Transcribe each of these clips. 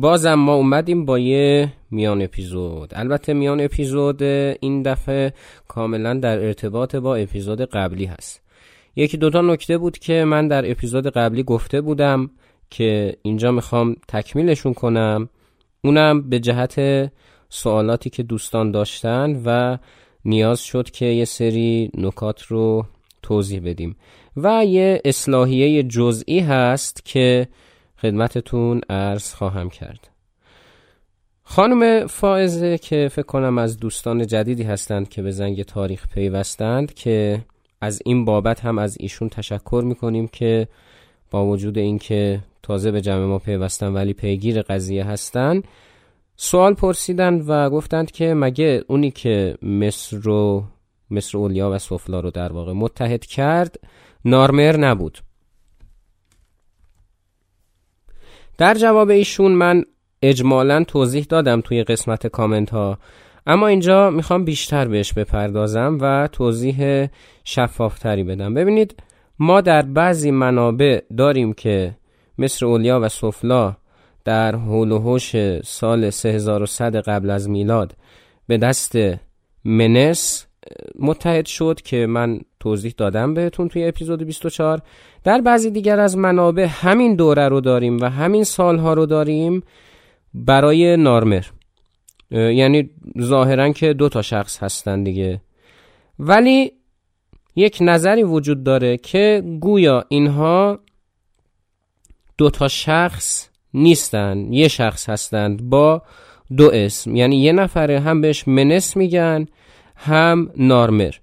بازم ما اومدیم با یه میان اپیزود. البته میان اپیزود این دفعه کاملا در ارتباط با اپیزود قبلی هست. یکی دوتا نکته بود که من در اپیزود قبلی گفته بودم که اینجا می‌خوام تکمیلشون کنم. اونم به جهت سوالاتی که دوستان داشتن و نیاز شد که یه سری نکات رو توضیح بدیم. و یه اصلاحیه جزئی هست که خدمتتون عرض خواهم کرد. خانم فائزه که فکر کنم از دوستان جدیدی هستند که به زنگ تاریخ پیوستند که از این بابت هم از ایشون تشکر می‌کنیم که با وجود اینکه تازه به جمع ما پیوستن ولی پیگیر قضیه هستن سوال پرسیدند و گفتند که مگه اونی که مصر رو مصر اولیا و سفلا رو در واقع متحد کرد نارمر نبود. در جواب ایشون من اجمالا توضیح دادم توی قسمت کامنت ها اما اینجا می‌خوام بیشتر بهش بپردازم و توضیح شفافتری بدم. ببینید ما در بعضی منابع داریم که مصر اولیا و سفلا در حول و حوش سال 3100 قبل از میلاد به دست منس متحد شد که من توضیح دادم بهتون توی اپیزود 24 در بعضی دیگر از منابع همین دوره رو داریم و همین سالها رو داریم برای نارمر. یعنی ظاهرا که دو تا شخص هستن دیگه. ولی یک نظری وجود داره که گویا اینها دو تا شخص نیستن. یه شخص هستند با دو اسم. یعنی یه نفره هم بهش منس میگن هم نارمر.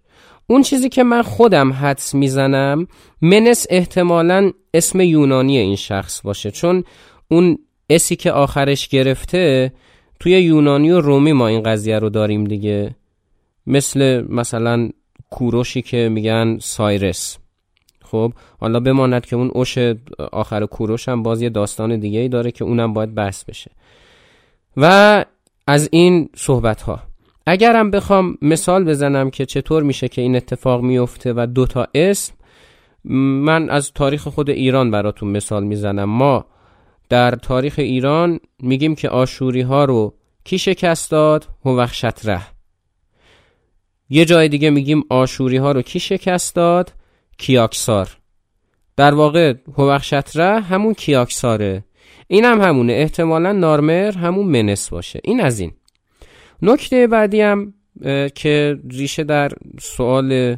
اون چیزی که من خودم حدس می‌زنم منس احتمالا اسم یونانی این شخص باشه چون اون اسی که آخرش گرفته توی یونانی و رومی ما این قضیه رو داریم دیگه. مثل مثلا کوروشی که میگن سایرس. خب حالا بماند که اون اوش آخر کوروش هم باز یه داستان دیگه ای داره که اونم باید بحث بشه. و از این صحبت ها اگرم بخوام مثال بزنم که چطور میشه که این اتفاق میفته و دوتا اسم من از تاریخ خود ایران براتون مثال می‌زنم. ما در تاریخ ایران میگیم که آشوری ها رو کی شکست داد؟ هوخشتره یه جای دیگه میگیم آشوری ها رو کی شکست داد؟ کیاکسار. در واقع هوخشتره همون کیاکساره. این هم همونه. احتمالا نارمر همون منس باشه. این از این. نکته بعدی هم که ریشه در سوال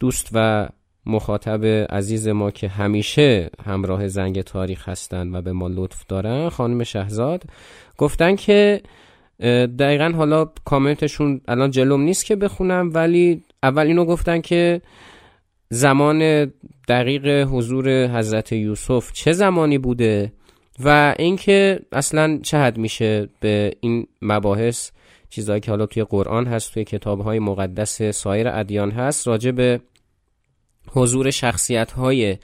دوست و مخاطب عزیز ما که همیشه همراه زنگ تاریخ هستند و به ما لطف دارن خانم شهزاد گفتن که دقیقا حالا کامنتشون الان جلوم نیست که بخونم ولی اول اینو گفتن که زمان دقیق حضور حضرت یوسف چه زمانی بوده و اینکه اصلا چه حد میشه به این مباحث چیزهایی که حالا توی قرآن هست توی کتابهای مقدس سایر ادیان هست راجع به حضور شخصیت های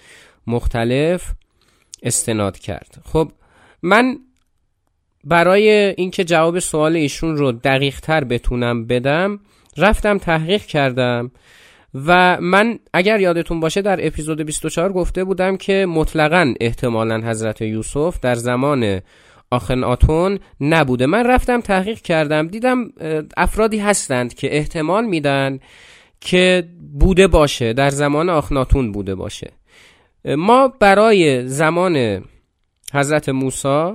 مختلف استناد کرد. خب من برای اینکه جواب سوال ایشون رو دقیق تر بتونم بدم رفتم تحقیق کردم و من اگر یادتون باشه در اپیزود 24 گفته بودم که مطلقا احتمالا حضرت یوسف در زمان آخن آتون نبوده. من رفتم تحقیق کردم دیدم افرادی هستند که احتمال میدن که بوده باشه در زمان آخناتون بوده باشه. ما برای زمان حضرت موسی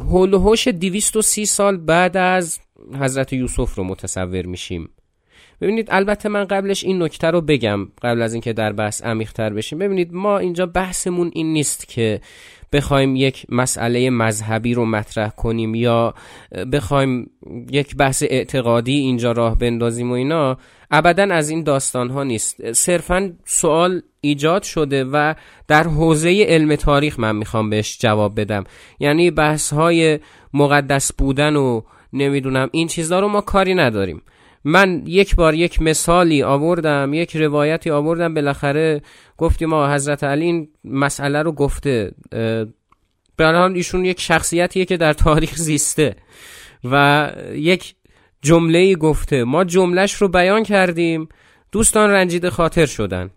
هولوهوش 230 سال بعد از حضرت یوسف رو متصور میشیم. ببینید البته من قبلش این نکته رو بگم قبل از اینکه در بحث عمیق‌تر بشیم. ببینید ما اینجا بحثمون این نیست که بخوایم یک مسئله مذهبی رو مطرح کنیم یا بخوایم یک بحث اعتقادی اینجا راه بندازیم و اینا. ابدا از این داستان ها نیست. صرفا سوال ایجاد شده و در حوزه علم تاریخ من می‌خوام بهش جواب بدم. یعنی بحث های مقدس بودن و نمی‌دونم این چیزها رو ما کاری نداریم. من یک بار یک مثالی آوردم یک روایتی آوردم بالاخره گفتیم ما حضرت علی این مسئله رو گفته. به ایشون یک شخصیتیه که در تاریخ زیسته و یک جمله گفته. ما جملهش رو بیان کردیم دوستان رنجیده خاطر شدن.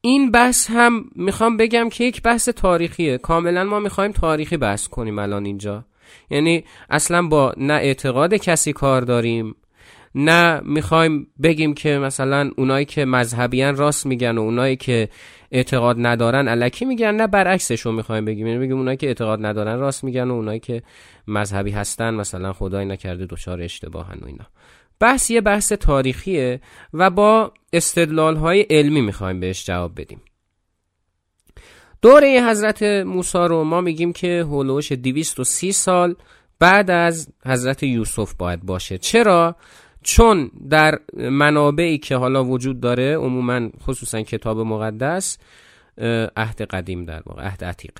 این بحث هم می‌خوام بگم که یک بحث تاریخیه. کاملا ما می‌خوایم تاریخی بحث کنیم الان اینجا. یعنی اصلا با نه اعتقاد کسی کار داریم. نه می‌خوایم بگیم که مثلا اونایی که مذهبیان راست میگن و اونایی که اعتقاد ندارن علکی میگن نه برعکسش رو می‌خوایم بگیم. یعنی بگیم اونایی که اعتقاد ندارن راست میگن و اونایی که مذهبی هستن مثلا خدای نکرده دچار اشتباهن و اینا. بحث یه بحث تاریخیه و با استدلال های علمی می‌خوایم بهش جواب بدیم. دوره حضرت موسی رو ما میگیم که هولوش 230 سال بعد از حضرت یوسف باید باشه. چرا؟ چون در منابعی که حالا وجود داره عموما خصوصا کتاب مقدس عهد قدیم در واقع عهد عتیق.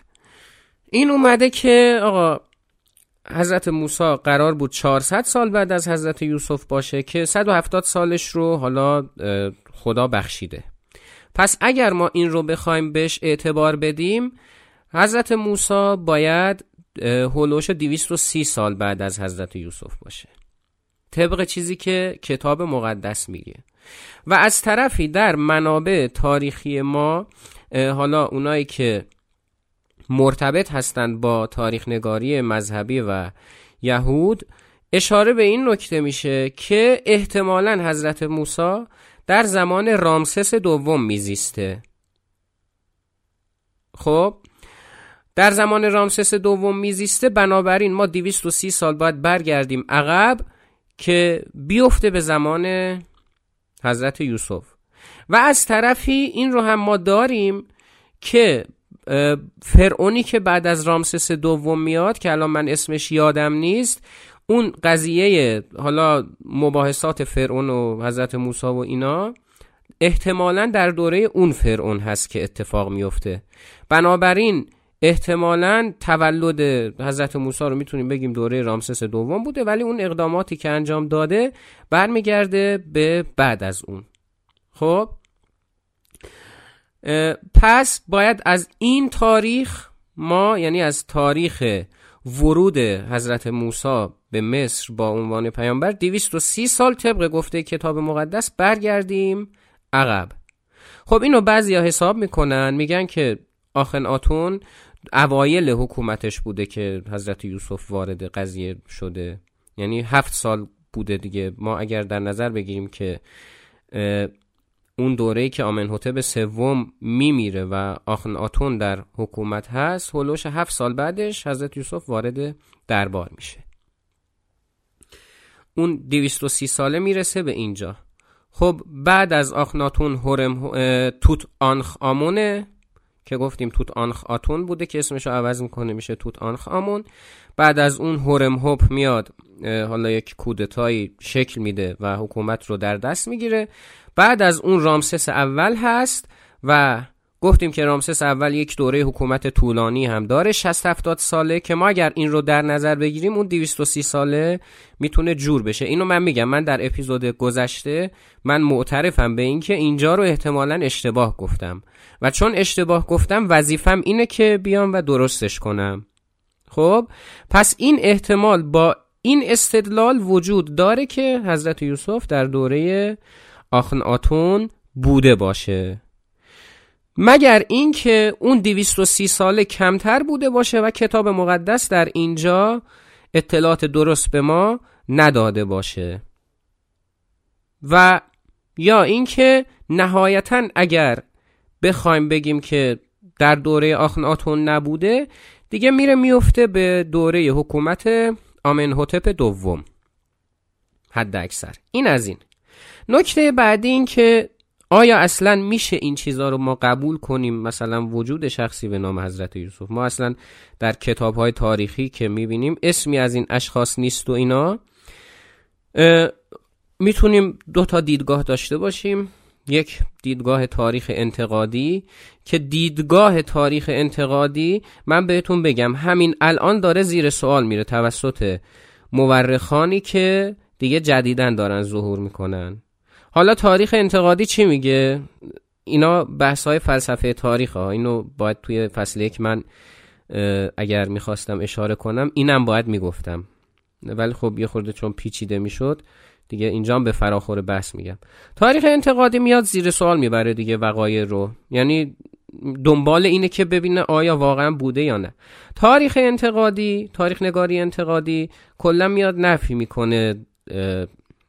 این اومده که آقا حضرت موسی قرار بود 400 سال بعد از حضرت یوسف باشه که 170 سالش رو حالا خدا بخشیده. پس اگر ما این رو بخوایم بهش اعتبار بدیم حضرت موسی باید هولوش 230 سال بعد از حضرت یوسف باشه. طبق چیزی که کتاب مقدس میگه. و از طرفی در منابع تاریخی ما حالا اونایی که مرتبط هستند با تاریخ نگاری مذهبی و یهود اشاره به این نکته میشه که احتمالا حضرت موسی در زمان رامسس دوم میزیسته. خب در زمان رامسس دوم میزیسته بنابراین ما 230 سال باید برگردیم عقب. که بیفته به زمان حضرت یوسف. و از طرفی این رو هم ما داریم که فرعونی که بعد از رامسس دوم میاد که الان من اسمش یادم نیست اون قضیه حالا مباحثات فرعون و حضرت موسی و اینا احتمالا در دوره اون فرعون هست که اتفاق میفته. بنابراین احتمالا تولد حضرت موسی رو می‌تونیم بگیم دوره رامسس دوم بوده ولی اون اقداماتی که انجام داده برمیگرده به بعد از اون. خب؟ پس باید از این تاریخ ما یعنی از تاریخ ورود حضرت موسی به مصر با عنوان پیامبر 230 سال طبق گفته کتاب مقدس برگردیم عقب. خب اینو بعضی ها حساب می‌کنن میگن که آخن آتون اوایل حکومتش بوده که حضرت یوسف وارد قضیه شده. یعنی هفت سال بوده دیگه. ما اگر در نظر بگیریم که اون دوره که آمنحتب سوم میمیره و آخن آتون در حکومت هست هلوش هفت سال بعدش حضرت یوسف وارد دربار میشه. اون 230 ساله می‌رسه به اینجا. خب بعد از آخناتون هرم توت آنخ آمونه. که گفتیم توت آنخ آتون بوده که اسمشو عوض می‌کنه میشه توت آنخ آمون. بعد از اون هورم هوپ میاد حالا یک کودتایی شکل میده و حکومت رو در دست می‌گیره. بعد از اون رامسس اول هست و گفتیم که رامسس اول یک دوره حکومت طولانی هم داره 60 70 ساله که ما اگر این رو در نظر بگیریم اون 230 ساله می‌تونه جور بشه. اینو من میگم من در اپیزود گذشته من معترفم به اینکه اینجا رو احتمالا اشتباه گفتم. و چون اشتباه گفتم وظیفم اینه که بیام و درستش کنم. خب پس این احتمال با این استدلال وجود داره که حضرت یوسف در دوره آخن آتون بوده باشه. مگر اینکه اون 230 ساله کمتر بوده باشه و کتاب مقدس در اینجا اطلاعات درست به ما نداده باشه؟ و یا اینکه نهایتا اگر بخوایم بگیم که در دوره آخناتون نبوده دیگه میره میفته به دوره حکومت آمنهوتپ دوم. حد اکثر. این از این. نکته بعدی این که آیا اصلا میشه این چیزها رو ما قبول کنیم؟ مثلا وجود شخصی به نام حضرت یوسف. ما اصلا در کتاب های تاریخی که می‌بینیم اسمی از این اشخاص نیست و اینا. می‌تونیم دو تا دیدگاه داشته باشیم. یک دیدگاه تاریخ انتقادی که دیدگاه تاریخ انتقادی من بهتون بگم همین الان داره زیر سوال میره توسط مورخانی که دیگه جدیدن دارن ظهور می‌کنن. حالا تاریخ انتقادی چی میگه؟ اینا بحث های فلسفه تاریخ ها. اینو باید توی فصل یک من اگر می‌خواستم اشاره کنم اینم باید می‌گفتم. ولی خب یه خورده چون پیچیده می‌شد دیگه اینجا به فراخور بحث میگم. تاریخ انتقادی میاد زیر سوال می‌بره دیگه وقایع رو. یعنی دنبال اینه که ببینه آیا واقعا بوده یا نه. تاریخ انتقادی تاریخ نگاری انتقادی کلا میاد نفی می‌کنه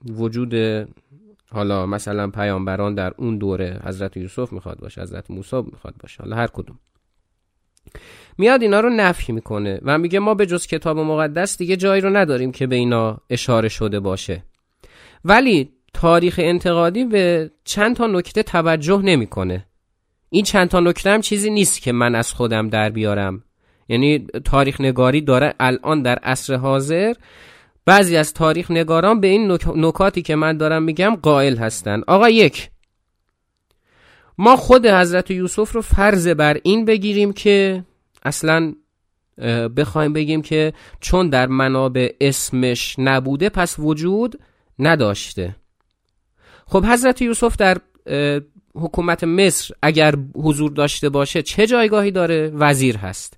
وجود حالا مثلا پیامبران در اون دوره حضرت یوسف می‌خواد باشه حضرت موسی می‌خواد باشه حالا هر کدوم. میاد اینا رو نفی می‌کنه و میگه ما به جز کتاب مقدس دیگه جایی رو نداریم که به اینا اشاره شده باشه. ولی تاریخ انتقادی به چند تا نکته توجه نمی‌کنه. این چند تا نکته هم چیزی نیست که من از خودم در بیارم. یعنی تاریخ نگاری داره الان در عصر حاضر بعضی از تاریخ نگاران به این نکاتی که من دارم میگم قائل هستند. آقا یک ما خود حضرت یوسف رو فرض بر این بگیریم که اصلا بخوایم بگیم که چون در منابع اسمش نبوده پس وجود نداشته. خب حضرت یوسف در حکومت مصر اگر حضور داشته باشه چه جایگاهی داره؟ وزیر هست.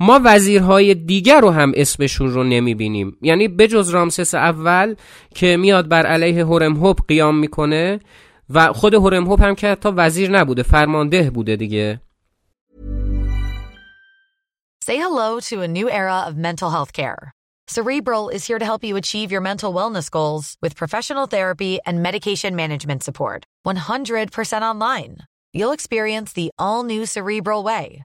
ما وزیرهای دیگر رو هم اسمشون رو نمی‌بینیم یعنی بجز رامسس اول که میاد بر علیه هورم هوب قیام می‌کنه و خود هورم هوب هم که حتی وزیر نبوده فرمانده بوده دیگه Say hello to a new era of mental health care. Cerebral is here to help you achieve your mental wellness goals with professional therapy and medication management support. 100% online. You'll experience the all new Cerebral Way,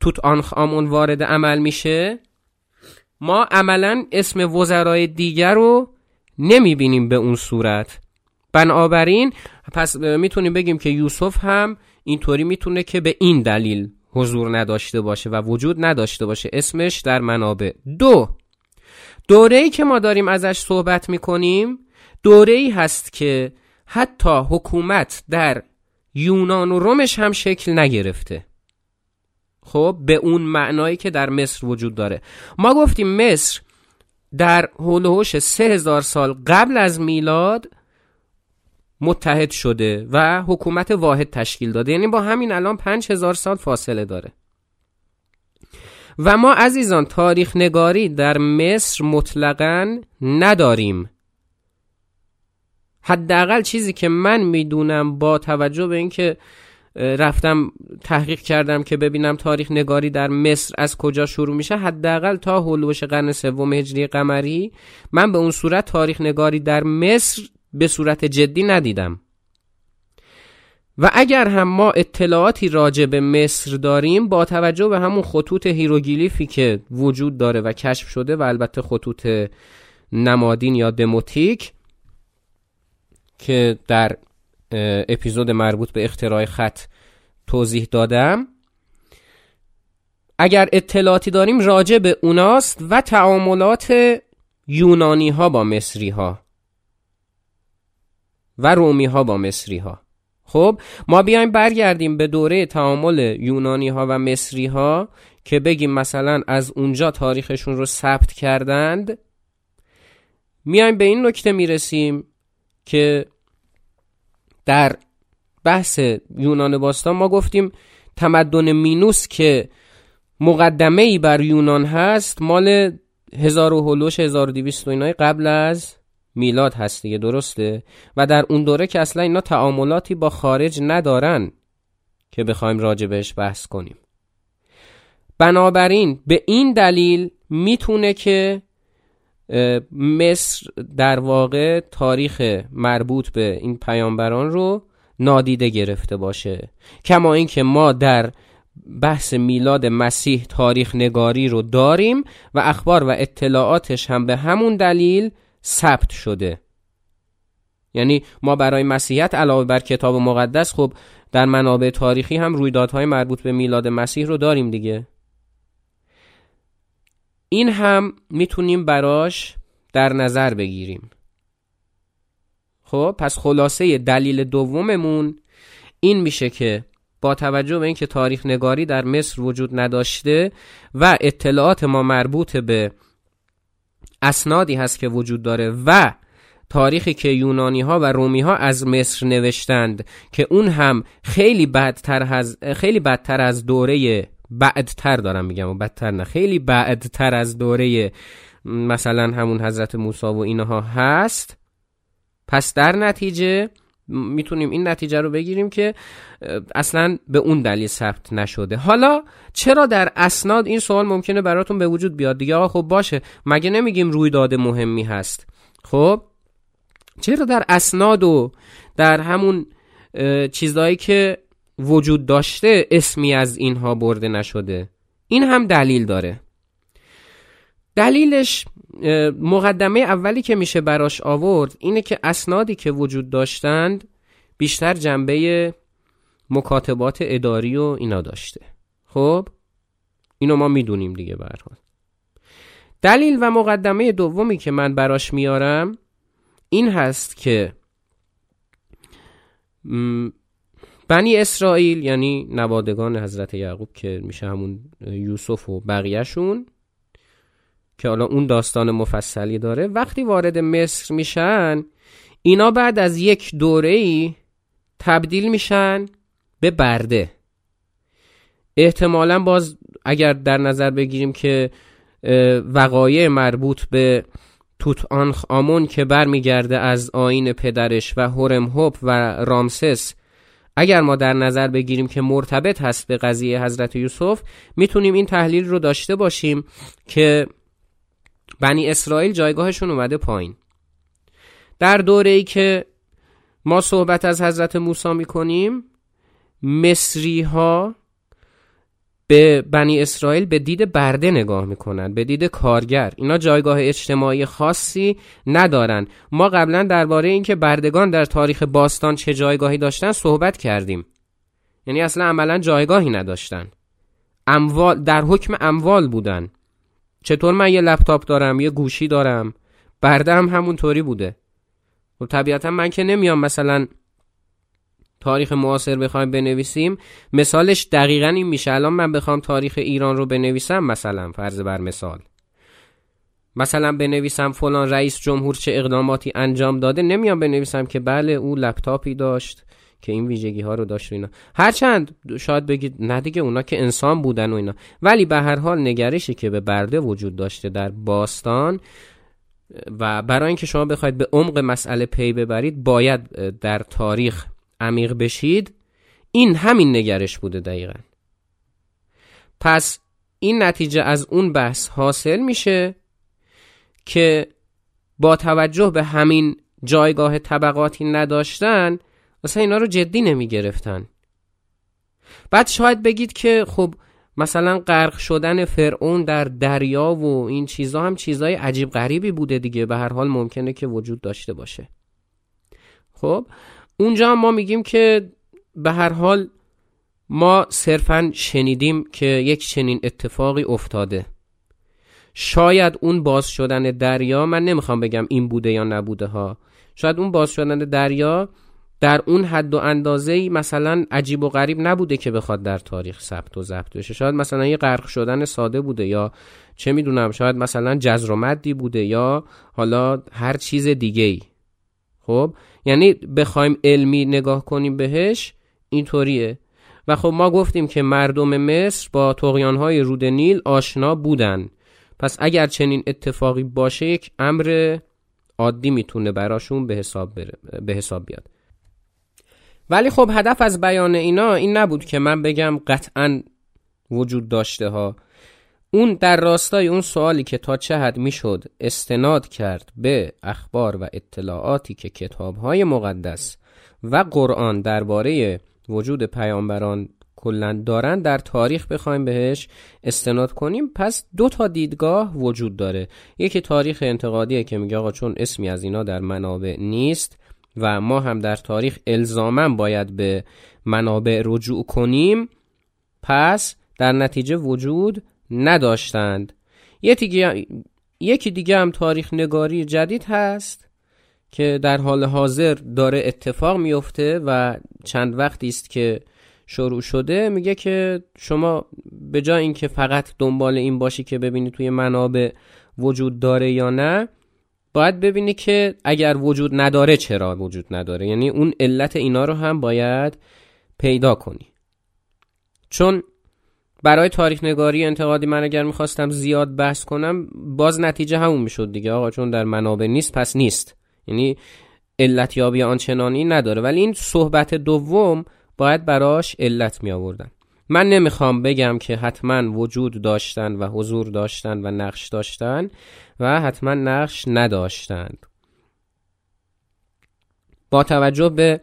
توت آنخ آمون وارد عمل میشه؟ ما عملا اسم وزرای دیگر رو نمی‌بینیم به اون صورت. بنابراین پس می‌تونیم بگیم که یوسف هم اینطوری می‌تونه که به این دلیل حضور نداشته باشه و وجود نداشته باشه. اسمش در منابع دو. دوره ای که ما داریم ازش صحبت می‌کنیم دوره ای هست که حتی حکومت در یونان و رومش هم شکل نگرفته. خب به اون معنایی که در مصر وجود داره. ما گفتیم مصر در سه هزار سال قبل از میلاد متحد شده و حکومت واحد تشکیل داده. یعنی با همین الان پنج هزار سال فاصله داره. و ما عزیزان تاریخ نگاری در مصر مطلقا نداریم. حداقل چیزی که من می‌دونم با توجه به اینکه رفتم تحقیق کردم که ببینم تاریخ نگاری در مصر از کجا شروع میشه. حداقل تا هولوش قرن سوم هجری قمری من به اون صورت تاریخ نگاری در مصر به صورت جدی ندیدم. و اگر هم ما اطلاعاتی راجع به مصر داریم با توجه به همون خطوط هیروگلیفی که وجود داره و کشف شده و البته خطوط نمادین یا دموتیک که در اپیزود مربوط به اختراع خط توضیح دادم. اگر اطلاعاتی داریم راجع به اوناست و تعاملات یونانی ها با مصری ها و رومی ها با مصری ها خب ما بیایم برگردیم به دوره تعامل یونانی ها و مصری ها که بگیم مثلا از اونجا تاریخشون رو ثبت کردند. میایم به این نکته می‌رسیم که در بحث یونان باستان ما گفتیم تمدن مینوس که مقدمه ای بر یونان هست مال هزار و هلوش هزار و دیویست و اینای قبل از میلاد هست دیگه درسته؟ و در اون دوره که اصلا اینا تعاملاتی با خارج ندارن که بخوایم راجع بهش بحث کنیم. بنابراین به این دلیل می‌تونه که مصر در واقع تاریخ مربوط به این پیامبران رو نادیده گرفته باشه. کما اینکه ما در بحث میلاد مسیح تاریخ نگاری رو داریم و اخبار و اطلاعاتش هم به همون دلیل ثبت شده. یعنی ما برای مسیحیت علاوه بر کتاب مقدس خب در منابع تاریخی هم رویدادهای مربوط به میلاد مسیح رو داریم دیگه. این هم می‌تونیم براش در نظر بگیریم. خب پس خلاصه دلیل دوممون این میشه که با توجه به اینکه تاریخ نگاری در مصر وجود نداشته و اطلاعات ما مربوط به اسنادی هست که وجود داره و تاریخی که یونانی ها و رومی ها از مصر نوشتند که اون هم خیلی بدتر از خیلی بدتر از دوره بعدتر دارم میگم و بدتر نه. خیلی بعدتر از دوره مثلا همون حضرت موسی و اینها هست. پس در نتیجه می‌تونیم این نتیجه رو بگیریم که اصلا به اون دلیل ثبت نشده. حالا چرا در اسناد این سوال ممکنه براتون به وجود بیاد؟ دیگه آقا خب باشه. مگه نمیگیم رویداد مهمی هست؟ خب چرا در اسناد و در همون چیزهایی که وجود داشته اسمی از اینها برده نشده. این هم دلیل داره. دلیلش مقدمه اولی که میشه براش آورد اینه که اسنادی که وجود داشتند بیشتر جنبه مکاتبات اداری و اینا داشته. خب؟ اینو ما می‌دونیم دیگه برحال دلیل و مقدمه دومی که من براش میارم این هست که بنی اسرائیل یعنی نوادگان حضرت یعقوب که میشه همون یوسف و بقیهشون که حالا اون داستان مفصلی داره وقتی وارد مصر میشن اینا بعد از یک دوره ای تبدیل میشن به برده. احتمالا باز اگر در نظر بگیریم که وقایع مربوط به توت آنخ آمون که برمیگرده از آین پدرش و هورم هوب و رامسس اگر ما در نظر بگیریم که مرتبط هست به قضیه حضرت یوسف می‌تونیم این تحلیل رو داشته باشیم که بنی اسرائیل جایگاهشون اومده پایین. در دوره ای که ما صحبت از حضرت موسی می‌کنیم مصری ها به بنی اسرائیل به دید برده نگاه می‌کنن به دید کارگر. اینا جایگاه اجتماعی خاصی ندارن. ما قبلا درباره اینکه بردگان در تاریخ باستان چه جایگاهی داشتن صحبت کردیم. یعنی اصلا عملا جایگاهی نداشتن. اموال در حکم اموال بودن. چطور من یه لپتاپ دارم یه گوشی دارم؟ برده هم همونطوری بوده. و خب طبیعتا من که نمیام مثلا تاریخ معاصر بخوایم بنویسیم. مثالش دقیقا این میشه. الان من بخوام تاریخ ایران رو بنویسم مثلا فرض بر مثال. مثلا بنویسم فلان رئیس جمهور چه اقداماتی انجام داده. نمیام بنویسم که بله او لپتاپی داشت که این ویژگی ها رو داشت و اینا. هرچند شاید بگید نه دیگه اونا که انسان بودن و اینا. ولی به هر حال نگرشی که به برده وجود داشته در باستان و برای اینکه شما بخواید به عمق مسئله پی ببرید باید در تاریخ عمیق بشید این همین نگرش بوده دقیقا. پس این نتیجه از اون بحث حاصل میشه که با توجه به همین جایگاه طبقاتی نداشتن مثلا اینا رو جدی نمی گرفتن بعد شاید بگید که خب مثلا غرق شدن فرعون در دریا و این چیزها هم چیزهای عجیب غریبی بوده دیگه به هر حال ممکنه که وجود داشته باشه. خب اونجا هم ما میگیم که به هر حال ما صرفا شنیدیم که یک چنین اتفاقی افتاده. شاید اون باز شدن دریا من نمی‌خوام بگم این بوده یا نبوده ها. شاید اون باز شدن دریا در اون حد و اندازه مثلا عجیب و غریب نبوده که بخواد در تاریخ ثبت و ضبط بشه. شاید مثلا یه غرق شدن ساده بوده یا چه می‌دونم شاید مثلا جزر و مدی بوده یا حالا هر چیز دیگه ای خب؟ یعنی بخوایم علمی نگاه کنیم بهش اینطوریه. و خب ما گفتیم که مردم مصر با های رود نیل آشنا بودن. پس اگر چنین اتفاقی باشه یک امر عادی می‌تونه براشون به حساب, به حساب بیاد. ولی خب هدف از بیان اینا این نبود که من بگم قطعا وجود داشته ها. اون در راستای اون سوالی که تا چه حد می‌شد استناد کرد به اخبار و اطلاعاتی که کتاب های مقدس و قرآن درباره وجود پیامبران کلا دارن در تاریخ بخوایم بهش استناد کنیم. پس دو تا دیدگاه وجود داره. یکی تاریخ انتقادیه که میگه آقا چون اسمی از اینا در منابع نیست و ما هم در تاریخ الزاما باید به منابع رجوع کنیم پس در نتیجه وجود نداشتند. یکی دیگه هم تاریخ نگاری جدید هست که در حال حاضر داره اتفاق میفته و چند وقتی است که شروع شده. میگه که شما به جای اینکه فقط دنبال این باشی که ببینی توی منابع وجود داره یا نه باید ببینی که اگر وجود نداره چرا وجود نداره. یعنی اون علت اینا رو هم باید پیدا کنی. چون برای تاریخ نگاری انتقادی من اگر می‌خواستم زیاد بحث کنم باز نتیجه همون می‌شد دیگه. آقا چون در منابع نیست پس نیست. یعنی علت یابی آنچنانی نداره. ولی این صحبت دوم باید براش علت می آوردن من نمی‌خوام بگم که حتما وجود داشتن و حضور داشتن و نقش داشتن و حتما نقش نداشتند. با توجه به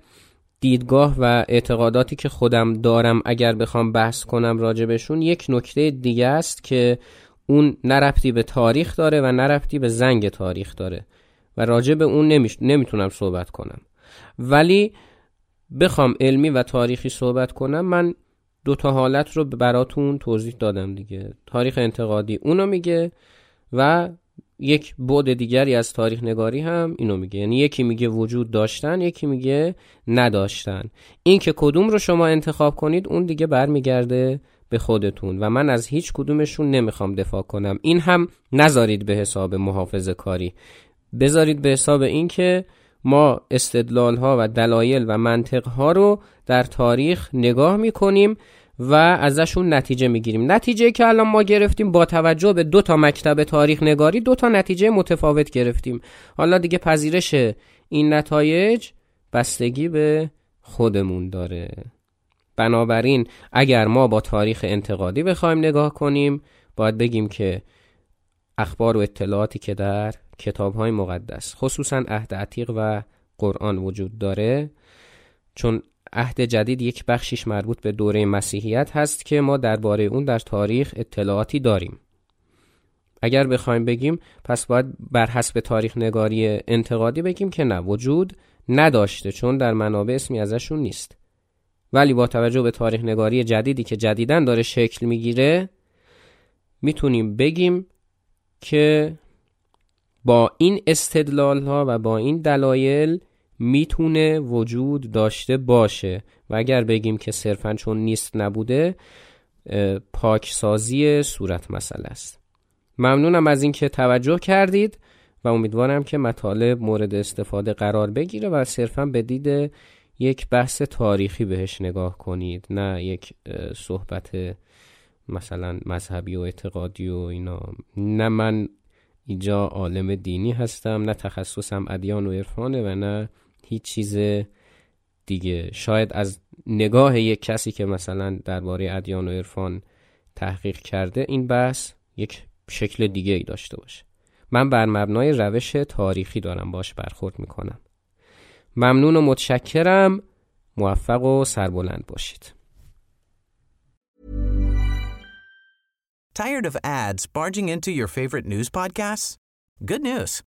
دیدگاه و اعتقاداتی که خودم دارم اگر بخوام بحث کنم راجبشون یک نکته دیگه است که اون نرفتی به تاریخ داره و نرفتی به زنگ تاریخ داره و راجع به اون نمیش... نمی‌تونم صحبت کنم. ولی بخوام علمی و تاریخی صحبت کنم من دو تا حالت رو براتون توضیح دادم دیگه. تاریخ انتقادی اونو میگه و یک بعد دیگری از تاریخ نگاری هم اینو میگه. یعنی یکی میگه وجود داشتن یکی میگه نداشتن. این که کدوم رو شما انتخاب کنید اون دیگه برمیگرده به خودتون و من از هیچ کدومشون نمی‌خوام دفاع کنم. این هم نذارید به حساب محافظه کاری. بذارید به حساب این که ما استدلال ها و دلایل و منطق ها رو در تاریخ نگاه می‌کنیم و ازشون نتیجه می‌گیریم. نتیجه که الان ما گرفتیم با توجه به دو تا مکتب تاریخ نگاری دو تا نتیجه متفاوت گرفتیم. حالا دیگه پذیرش این نتایج بستگی به خودمون داره. بنابراین اگر ما با تاریخ انتقادی بخوایم نگاه کنیم باید بگیم که اخبار و اطلاعاتی که در کتاب های مقدس خصوصا عهد عتیق و قرآن وجود داره چون عهد جدید یک بخشیش مربوط به دوره مسیحیت هست که ما درباره اون در تاریخ اطلاعاتی داریم. اگر بخوایم بگیم پس باید بر حسب تاریخ نگاری انتقادی بگیم که نه وجود نداشته چون در منابع اسمی ازشون نیست. ولی با توجه به تاریخ نگاری جدیدی که جدیدن داره شکل می‌گیره می‌تونیم بگیم که با این استدلال ها و با این دلایل می‌تونه وجود داشته باشه. و اگر بگیم که صرفا چون نیست نبوده پاکسازی صورت مسئله است. ممنونم از اینکه توجه کردید و امیدوارم که مطالب مورد استفاده قرار بگیره و صرفا به دید یک بحث تاریخی بهش نگاه کنید نه یک صحبت مثلا مذهبی و اعتقادی و اینا. نه من اینجا عالم دینی هستم نه تخصصم ادیان و عرفانه و نه هیچ چیز دیگه. شاید از نگاه یک کسی که مثلا درباره ادیان و عرفان تحقیق کرده این بحث یک شکل دیگه ای داشته باشه. من بر مبنای روش تاریخی دارم باش برخورد می‌کنم. ممنون و متشکرم. موفق و سربلند باشید. Tired of ads barging into your favorite news podcasts? Good news.